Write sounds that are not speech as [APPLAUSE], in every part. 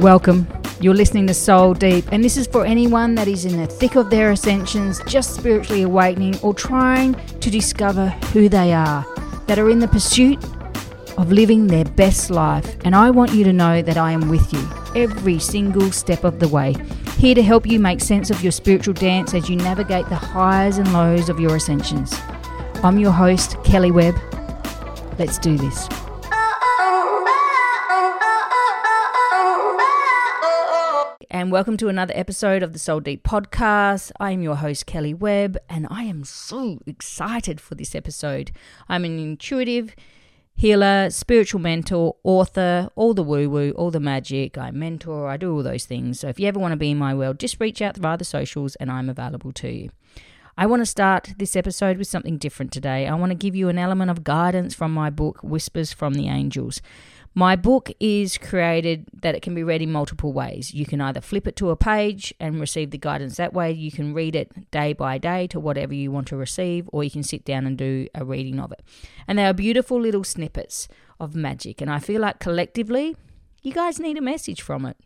Welcome. You're listening to Soul Deep, and this is for anyone that is in the thick of their ascensions, just spiritually awakening, or trying to discover who they are, that are in the pursuit of living their best life. And I want you to know that I am with you every single step of the way, here to help you make sense of your spiritual dance as you navigate the highs and lows of your ascensions. I'm your host, Kelley Webb. Let's do this. And welcome to another episode of the Soul Deep podcast. I am your host, Kelley Webb, and I am so excited for this episode. I'm an intuitive healer, spiritual mentor, author, all the woo woo, all the magic. I mentor, I do all those things. So if you ever want to be in my world, just reach out via the socials and I'm available to you. I want to start this episode with something different today. I want to give you an element of guidance from my book, Whispers from the Angels. My book is created that it can be read in multiple ways. You can either flip it to a page and receive the guidance that way, you can read it day by day to whatever you want to receive, or you can sit down and do a reading of it. And they are beautiful little snippets of magic, and I feel like collectively, you guys need a message from it.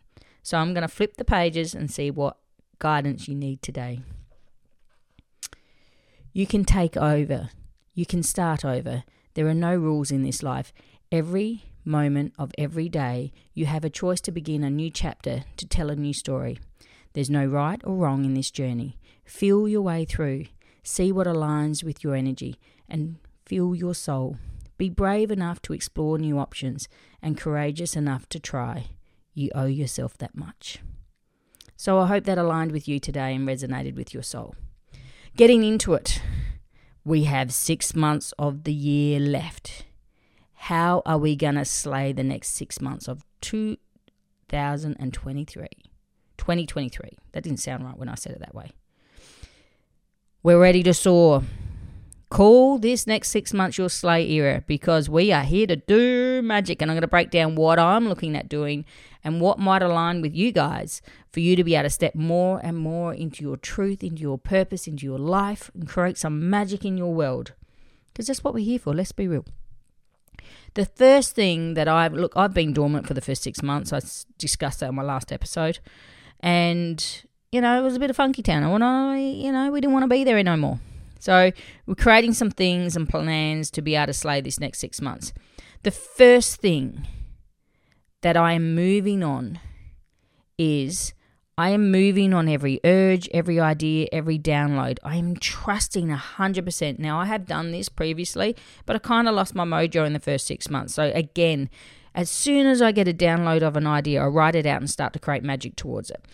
So I'm going to flip the pages and see what guidance you need today. You can take over. You can start over. There are no rules in this life. Every moment of every day, you have a choice to begin a new chapter, to tell a new story. There's no right or wrong in this journey. Feel your way through, see what aligns with your energy, and feel your soul. Be brave enough to explore new options and courageous enough to try. You owe yourself that much. So I hope that aligned with you today and resonated with your soul. Getting into it, we have six months of the year left. How are we going to slay the next six months of 2023? 2023. That didn't sound right when I said it that way. We're ready to soar. Call this next six months your slay era because we are here to do magic. And I'm going to break down what I'm looking at doing and what might align with you guys for you to be able to step more and more into your truth, into your purpose, into your life, and create some magic in your world. Because that's what we're here for. Let's be real. The first thing that I've look, I've been dormant for the first six months. I discussed that in my last episode, and you know it was a bit of funky town. I want to, you know, we didn't want to be there no more. So we're creating some things and plans to be able to slay this next six months. The first thing that I am moving on is I am moving on every urge, every idea, every download. I am trusting 100%. Now, I have done this previously, but I kind of lost my mojo in the first six months. So, again, as soon as I get a download of an idea, I write it out and start to create magic towards it.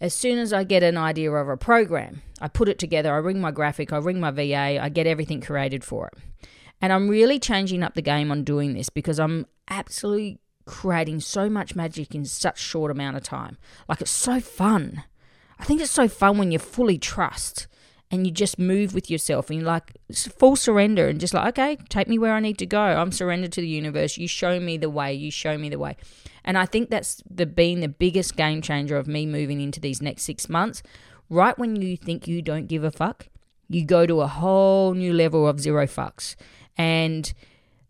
As soon as I get an idea of a program, I put it together, I ring my graphic, I ring my VA, I get everything created for it. And I'm really changing up the game on doing this because I'm absolutely creating so much magic in such short amount of time. Like it's so fun. I think it's so fun when you fully trust and you just move with yourself and you're like full surrender and just like okay take me where i need to go. I'm surrendered to the universe. You show me the way. You show me the way. And i think that's the being the biggest game changer of me moving into these next six months. Right when you think you don't give a fuck you go to a whole new level of zero fucks. And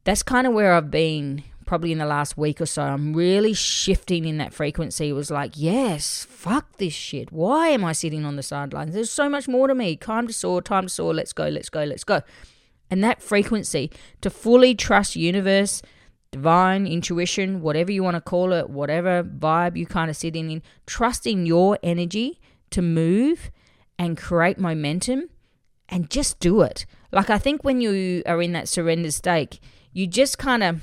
that's kind of where i've been probably in the last week or so, I'm really shifting in that frequency. It was like, yes, fuck this shit. Why am I sitting on the sidelines? There's so much more to me. Time to soar, time to soar. Let's go, let's go, let's go. And that frequency to fully trust universe, divine intuition, whatever you want to call it, whatever vibe you kind of sit in, in trusting your energy to move and create momentum and just do it. Like I think when you are in that surrender state, you just kind of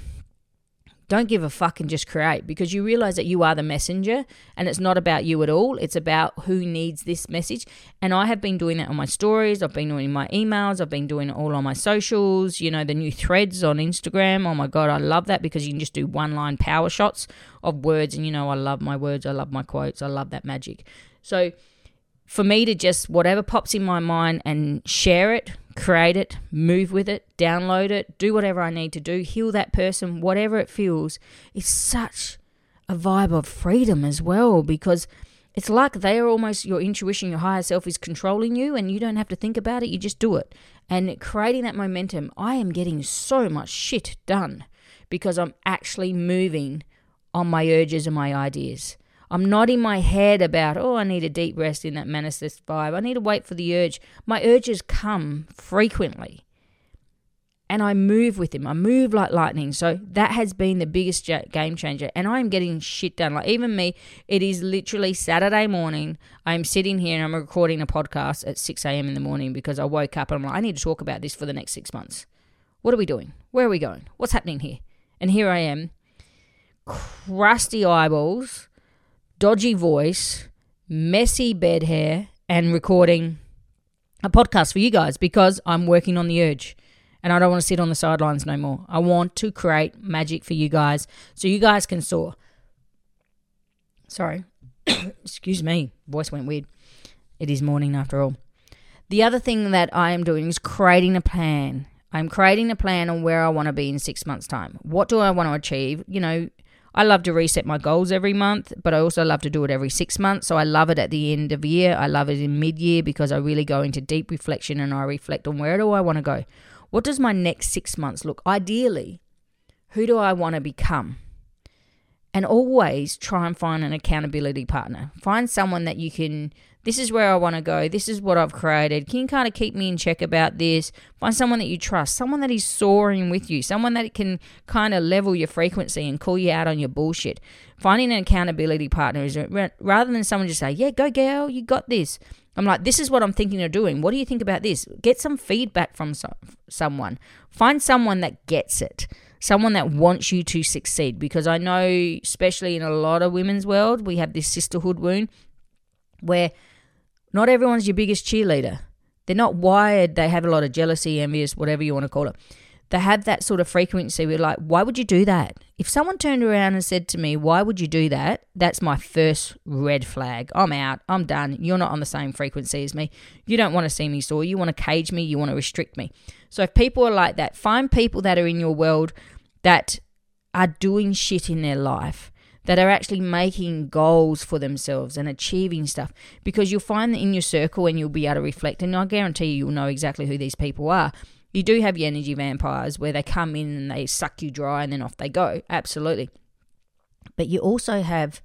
don't give a fuck and just create because you realize that you are the messenger and it's not about you at all. It's about who needs this message. And I have been doing that on my stories, I've been doing my emails, I've been doing it all on my socials, you know, the new threads on Instagram. Oh my God, I love that because you can just do one line power shots of words. And you know, I love my words, I love my quotes, I love that magic. So, for me to just whatever pops in my mind and share it, create it, move with it, download it, do whatever I need to do, heal that person, whatever it feels, it's such a vibe of freedom as well because it's like they are almost your intuition, your higher self is controlling you and you don't have to think about it, you just do it. And creating that momentum, I am getting so much shit done because I'm actually moving on my urges and my ideas. I'm not in my head about, oh, I need a deep rest in that manifest vibe. I need to wait for the urge. My urges come frequently and I move with him. I move like lightning. So that has been the biggest game changer. And I am getting shit done. Like even me, it is literally Saturday morning. I'm sitting here and I'm recording a podcast at 6 a.m. in the morning because I woke up and I'm like, I need to talk about this for the next six months. What are we doing? Where are we going? What's happening here? And here I am, crusty eyeballs, dodgy voice, messy bed hair, and recording a podcast for you guys because I'm working on the urge and I don't want to sit on the sidelines no more. I want to create magic for you guys so you guys can soar. Sorry. [COUGHS] Excuse me. Voice went weird. It is morning after all. The other thing that I am doing is creating a plan. I'm creating a plan on where I want to be in six months' time. What do I want to achieve? You know, I love to reset my goals every month, but I also love to do it every six months. So I love it at the end of year. I love it in mid year because I really go into deep reflection and I reflect on where do I want to go? What does my next six months look? Ideally, who do I want to become? And always try and find an accountability partner. Find someone that you can, this is where I want to go. This is what I've created. Can you kind of keep me in check about this? Find someone that you trust, someone that is soaring with you, someone that can kind of level your frequency and call you out on your bullshit. Finding an accountability partner is rather than someone just say, yeah, go girl, you got this. I'm like, this is what I'm thinking of doing. What do you think about this? Get some feedback from so- someone. Find someone that gets it, someone that wants you to succeed. Because I know, especially in a lot of women's world, we have this sisterhood wound where not everyone's your biggest cheerleader. They're not wired. They have a lot of jealousy, envious, whatever you want to call it they have that sort of frequency. We're like, why would you do that? If someone turned around and said to me, why would you do that? That's my first red flag. I'm out. I'm done. You're not on the same frequency as me. You don't want to see me soar. You want to cage me. You want to restrict me. So if people are like that, find people that are in your world that are doing shit in their life that are actually making goals for themselves and achieving stuff because you'll find that in your circle and you'll be able to reflect and I guarantee you you'll know exactly who these people are you do have your energy vampires where they come in and they suck you dry and then off they go. Absolutely. But you also have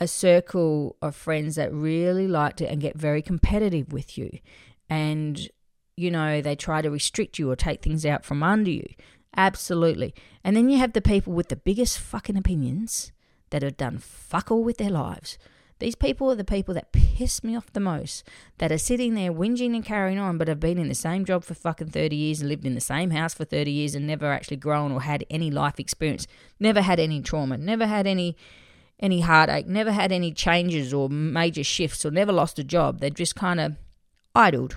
a circle of friends that really like it and get very competitive with you. And, you know, they try to restrict you or take things out from under you. Absolutely. And then you have the people with the biggest fucking opinions that have done fuck all with their lives these people are the people that piss me off the most, that are sitting there whinging and carrying on, but have been in the same job for fucking 30 years and lived in the same house for 30 years and never actually grown or had any life experience, never had any trauma, never had any any heartache, never had any changes or major shifts or never lost a job. They're just kind of idled.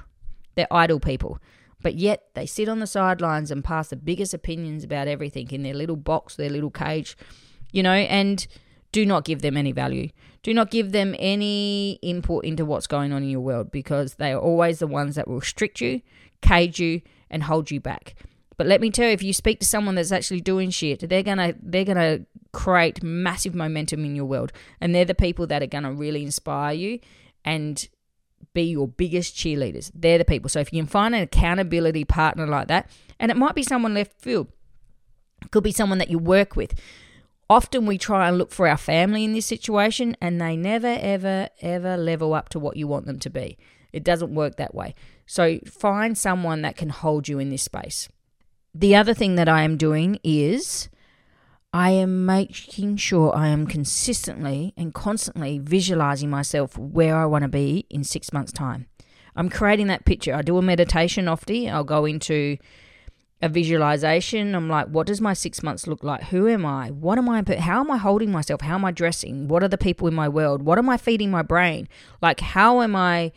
They're idle people. But yet they sit on the sidelines and pass the biggest opinions about everything in their little box, their little cage, you know, and do not give them any value. Do not give them any input into what's going on in your world because they are always the ones that will restrict you, cage you, and hold you back. But let me tell you, if you speak to someone that's actually doing shit, they're gonna they're gonna create massive momentum in your world, and they're the people that are gonna really inspire you and be your biggest cheerleaders. They're the people. So if you can find an accountability partner like that, and it might be someone left field, could be someone that you work with, Often we try and look for our family in this situation, and they never, ever, ever level up to what you want them to be. It doesn't work that way. So find someone that can hold you in this space. The other thing that I am doing is I am making sure I am consistently and constantly visualizing myself where I want to be in six months' time. I'm creating that picture. I do a meditation often. I'll go into a visualization. I'm like, what does my six months look like? Who am I? What am I? How am I holding myself? How am I dressing? What are the people in my world? What am I feeding my brain? Like, how am I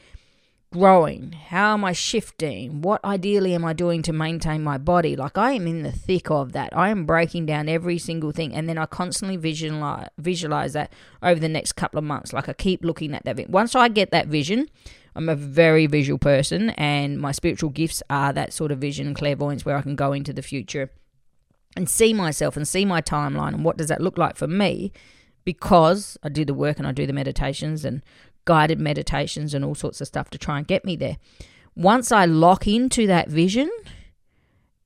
growing? How am I shifting? What ideally am I doing to maintain my body? Like, I am in the thick of that. I am breaking down every single thing. And then I constantly visualize, visualize that over the next couple of months. Like, I keep looking at that. Once I get that vision, I'm a very visual person, and my spiritual gifts are that sort of vision clairvoyance where I can go into the future and see myself and see my timeline and what does that look like for me because I do the work and I do the meditations and guided meditations and all sorts of stuff to try and get me there. Once I lock into that vision,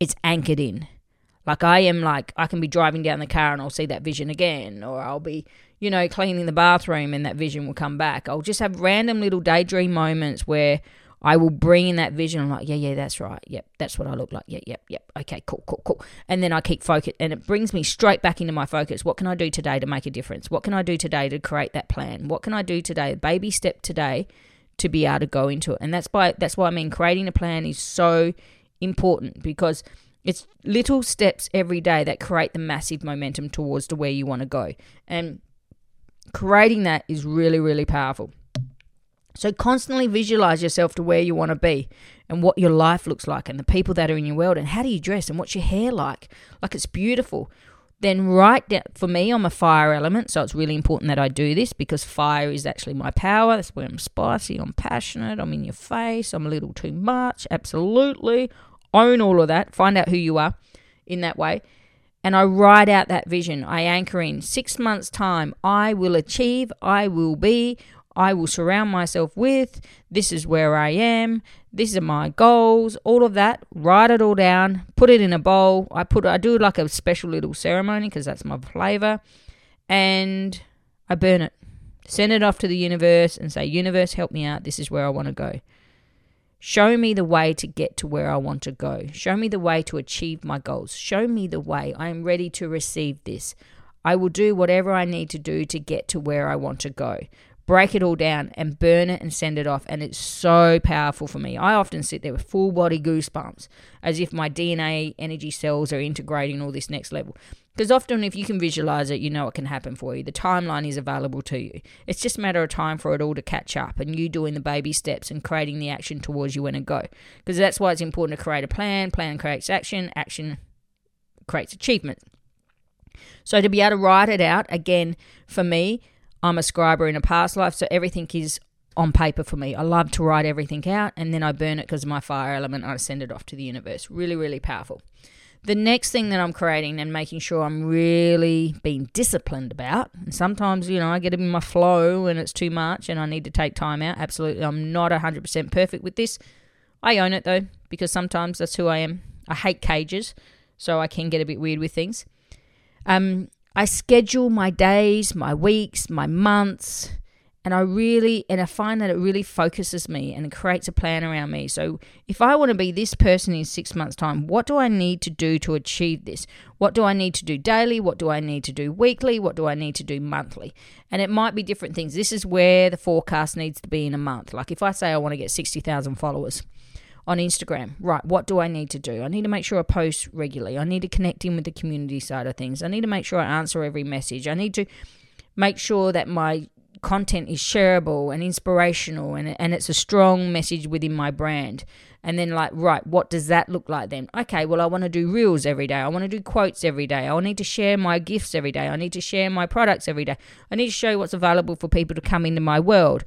it's anchored in. Like I am like I can be driving down the car and I'll see that vision again or I'll be, you know, cleaning the bathroom and that vision will come back. I'll just have random little daydream moments where I will bring in that vision. I'm like, yeah, yeah, that's right. Yep, that's what I look like. Yep, yep, yep. Okay, cool, cool, cool. And then I keep focus, and it brings me straight back into my focus. What can I do today to make a difference? What can I do today to create that plan? What can I do today, baby step today, to be able to go into it? And that's why that's why I mean creating a plan is so important because it's little steps every day that create the massive momentum towards to where you want to go. And creating that is really, really powerful. So constantly visualize yourself to where you want to be and what your life looks like and the people that are in your world and how do you dress and what's your hair like? Like it's beautiful. Then write down for me I'm a fire element, so it's really important that I do this because fire is actually my power. That's where I'm spicy, I'm passionate, I'm in your face, I'm a little too much. Absolutely. Own all of that. Find out who you are in that way. And I write out that vision. I anchor in six months' time. I will achieve, I will be, I will surround myself with. This is where I am. These are my goals. All of that. Write it all down. Put it in a bowl. I put. I do like a special little ceremony because that's my flavor, and I burn it. Send it off to the universe and say, "Universe, help me out. This is where I want to go." Show me the way to get to where I want to go. Show me the way to achieve my goals. Show me the way. I am ready to receive this. I will do whatever I need to do to get to where I want to go break it all down and burn it and send it off. And it's so powerful for me. I often sit there with full body goosebumps as if my DNA energy cells are integrating all this next level. Because often, if you can visualize it, you know it can happen for you. The timeline is available to you. It's just a matter of time for it all to catch up and you doing the baby steps and creating the action towards you want to go. Because that's why it's important to create a plan. Plan creates action. Action creates achievement. So to be able to write it out, again, for me, I'm a scriber in a past life, so everything is on paper for me. I love to write everything out and then I burn it because of my fire element I send it off to the universe. Really, really powerful. The next thing that I'm creating and making sure I'm really being disciplined about, and sometimes, you know, I get in my flow and it's too much and I need to take time out. Absolutely. I'm not 100% perfect with this. I own it though, because sometimes that's who I am. I hate cages, so I can get a bit weird with things. Um, I schedule my days, my weeks, my months, and I really and I find that it really focuses me and creates a plan around me. So if I want to be this person in 6 months time, what do I need to do to achieve this? What do I need to do daily? What do I need to do weekly? What do I need to do monthly? And it might be different things. This is where the forecast needs to be in a month. Like if I say I want to get 60,000 followers, on Instagram. Right, what do I need to do? I need to make sure I post regularly. I need to connect in with the community side of things. I need to make sure I answer every message. I need to make sure that my content is shareable and inspirational and, and it's a strong message within my brand. And then, like, right, what does that look like then? Okay, well, I want to do reels every day. I want to do quotes every day. I need to share my gifts every day. I need to share my products every day. I need to show what's available for people to come into my world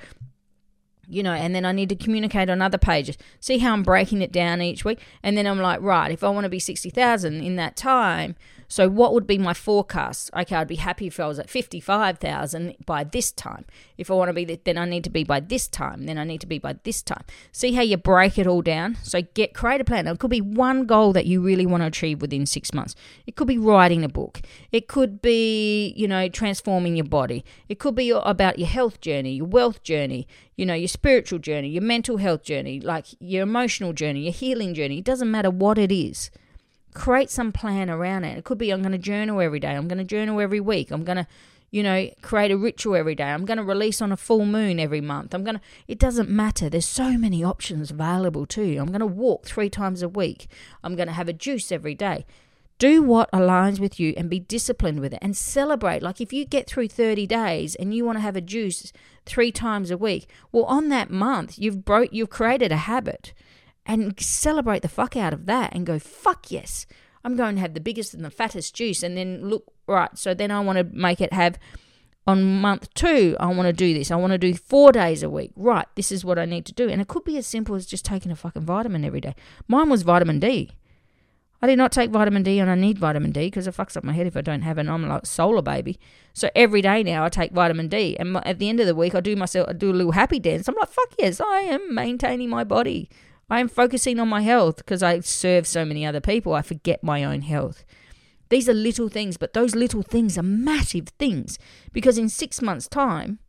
you know, and then I need to communicate on other pages. See how I'm breaking it down each week, and then I'm like, right, if I want to be sixty thousand in that time, so what would be my forecast? Okay, I'd be happy if I was at 55,000 by this time. If I want to be then I need to be by this time. Then I need to be by this time. See how you break it all down? So get create a plan. It could be one goal that you really want to achieve within 6 months. It could be writing a book. It could be, you know, transforming your body. It could be about your health journey, your wealth journey, you know, your spiritual journey, your mental health journey, like your emotional journey, your healing journey. It doesn't matter what it is create some plan around it. It could be I'm going to journal every day. I'm going to journal every week. I'm going to, you know, create a ritual every day. I'm going to release on a full moon every month. I'm going to, it doesn't matter. There's so many options available to you. I'm going to walk three times a week. I'm going to have a juice every day. Do what aligns with you and be disciplined with it and celebrate. Like if you get through 30 days and you want to have a juice three times a week, well, on that month, you've broke, you've created a habit and celebrate the fuck out of that and go, fuck yes, I'm going to have the biggest and the fattest juice. And then look, right, so then I want to make it have on month two, I want to do this. I want to do four days a week. Right, this is what I need to do. And it could be as simple as just taking a fucking vitamin every day. Mine was vitamin D. I did not take vitamin D and I need vitamin D because it fucks up my head if I don't have it. I'm like solar baby. So every day now I take vitamin D. And at the end of the week, I do myself, I do a little happy dance. I'm like, fuck yes, I am maintaining my body. I am focusing on my health because I serve so many other people. I forget my own health. These are little things, but those little things are massive things because in six months' time,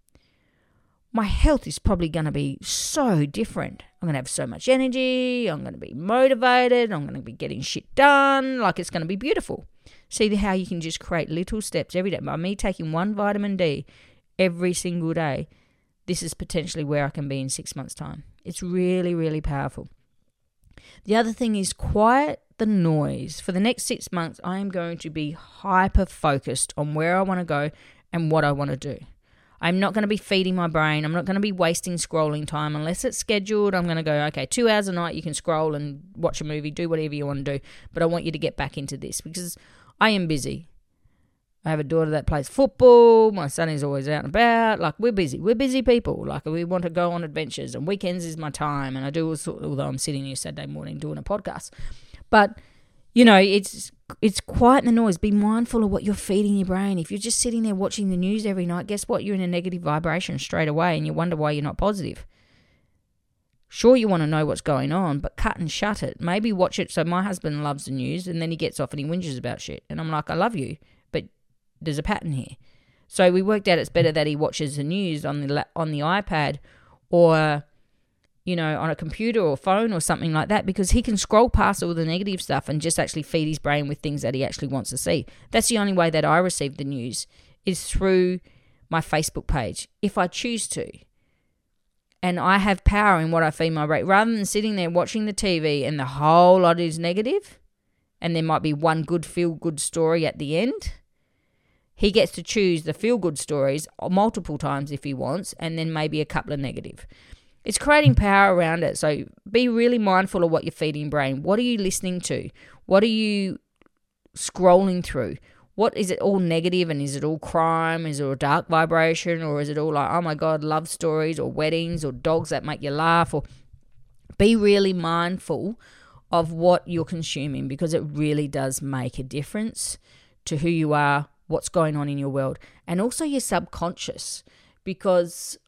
my health is probably going to be so different. I'm going to have so much energy. I'm going to be motivated. I'm going to be getting shit done. Like it's going to be beautiful. See how you can just create little steps every day. By me taking one vitamin D every single day, this is potentially where I can be in six months' time. It's really, really powerful. The other thing is quiet the noise. For the next six months, I am going to be hyper focused on where I want to go and what I want to do. I'm not going to be feeding my brain. I'm not going to be wasting scrolling time unless it's scheduled. I'm going to go, okay, two hours a night, you can scroll and watch a movie, do whatever you want to do. But I want you to get back into this because I am busy. I have a daughter that plays football. My son is always out and about. Like, we're busy. We're busy people. Like, we want to go on adventures, and weekends is my time. And I do, all sort although I'm sitting here Saturday morning doing a podcast. But, you know, it's it's quiet in the noise. Be mindful of what you're feeding your brain. If you're just sitting there watching the news every night, guess what? You're in a negative vibration straight away and you wonder why you're not positive. Sure, you want to know what's going on, but cut and shut it. Maybe watch it. So, my husband loves the news and then he gets off and he whinges about shit. And I'm like, I love you, there's a pattern here. So, we worked out it's better that he watches the news on the, on the iPad or you know, on a computer or phone or something like that because he can scroll past all the negative stuff and just actually feed his brain with things that he actually wants to see. That's the only way that I receive the news is through my Facebook page if I choose to. And I have power in what I feed my brain rather than sitting there watching the TV and the whole lot is negative and there might be one good feel good story at the end. He gets to choose the feel good stories multiple times if he wants and then maybe a couple of negative. It's creating power around it. So be really mindful of what you're feeding brain. What are you listening to? What are you scrolling through? What is it all negative and is it all crime? Is it all dark vibration or is it all like, oh my God, love stories or weddings or dogs that make you laugh? Or be really mindful of what you're consuming because it really does make a difference to who you are, what's going on in your world, and also your subconscious because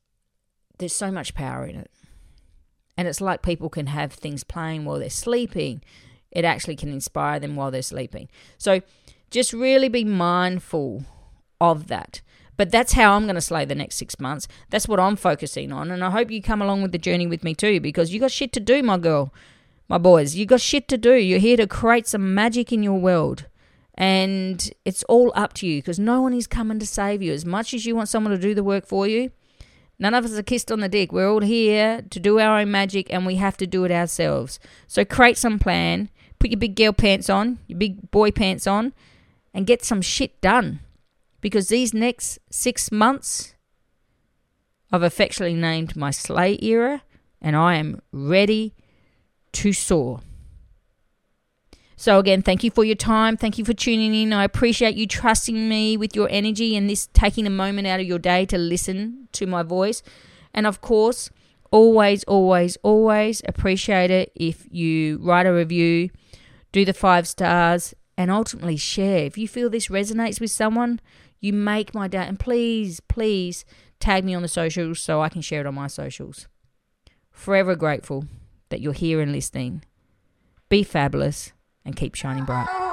there's so much power in it. And it's like people can have things playing while they're sleeping. It actually can inspire them while they're sleeping. So just really be mindful of that. But that's how I'm going to slay the next six months. That's what I'm focusing on. And I hope you come along with the journey with me too, because you got shit to do, my girl, my boys. You got shit to do. You're here to create some magic in your world. And it's all up to you because no one is coming to save you. As much as you want someone to do the work for you, None of us are kissed on the dick. We're all here to do our own magic and we have to do it ourselves. So create some plan, put your big girl pants on, your big boy pants on, and get some shit done. Because these next six months, I've affectionately named my slay era, and I am ready to soar. So, again, thank you for your time. Thank you for tuning in. I appreciate you trusting me with your energy and this taking a moment out of your day to listen to my voice. And of course, always, always, always appreciate it if you write a review, do the five stars, and ultimately share. If you feel this resonates with someone, you make my day. And please, please tag me on the socials so I can share it on my socials. Forever grateful that you're here and listening. Be fabulous and keep shining bright.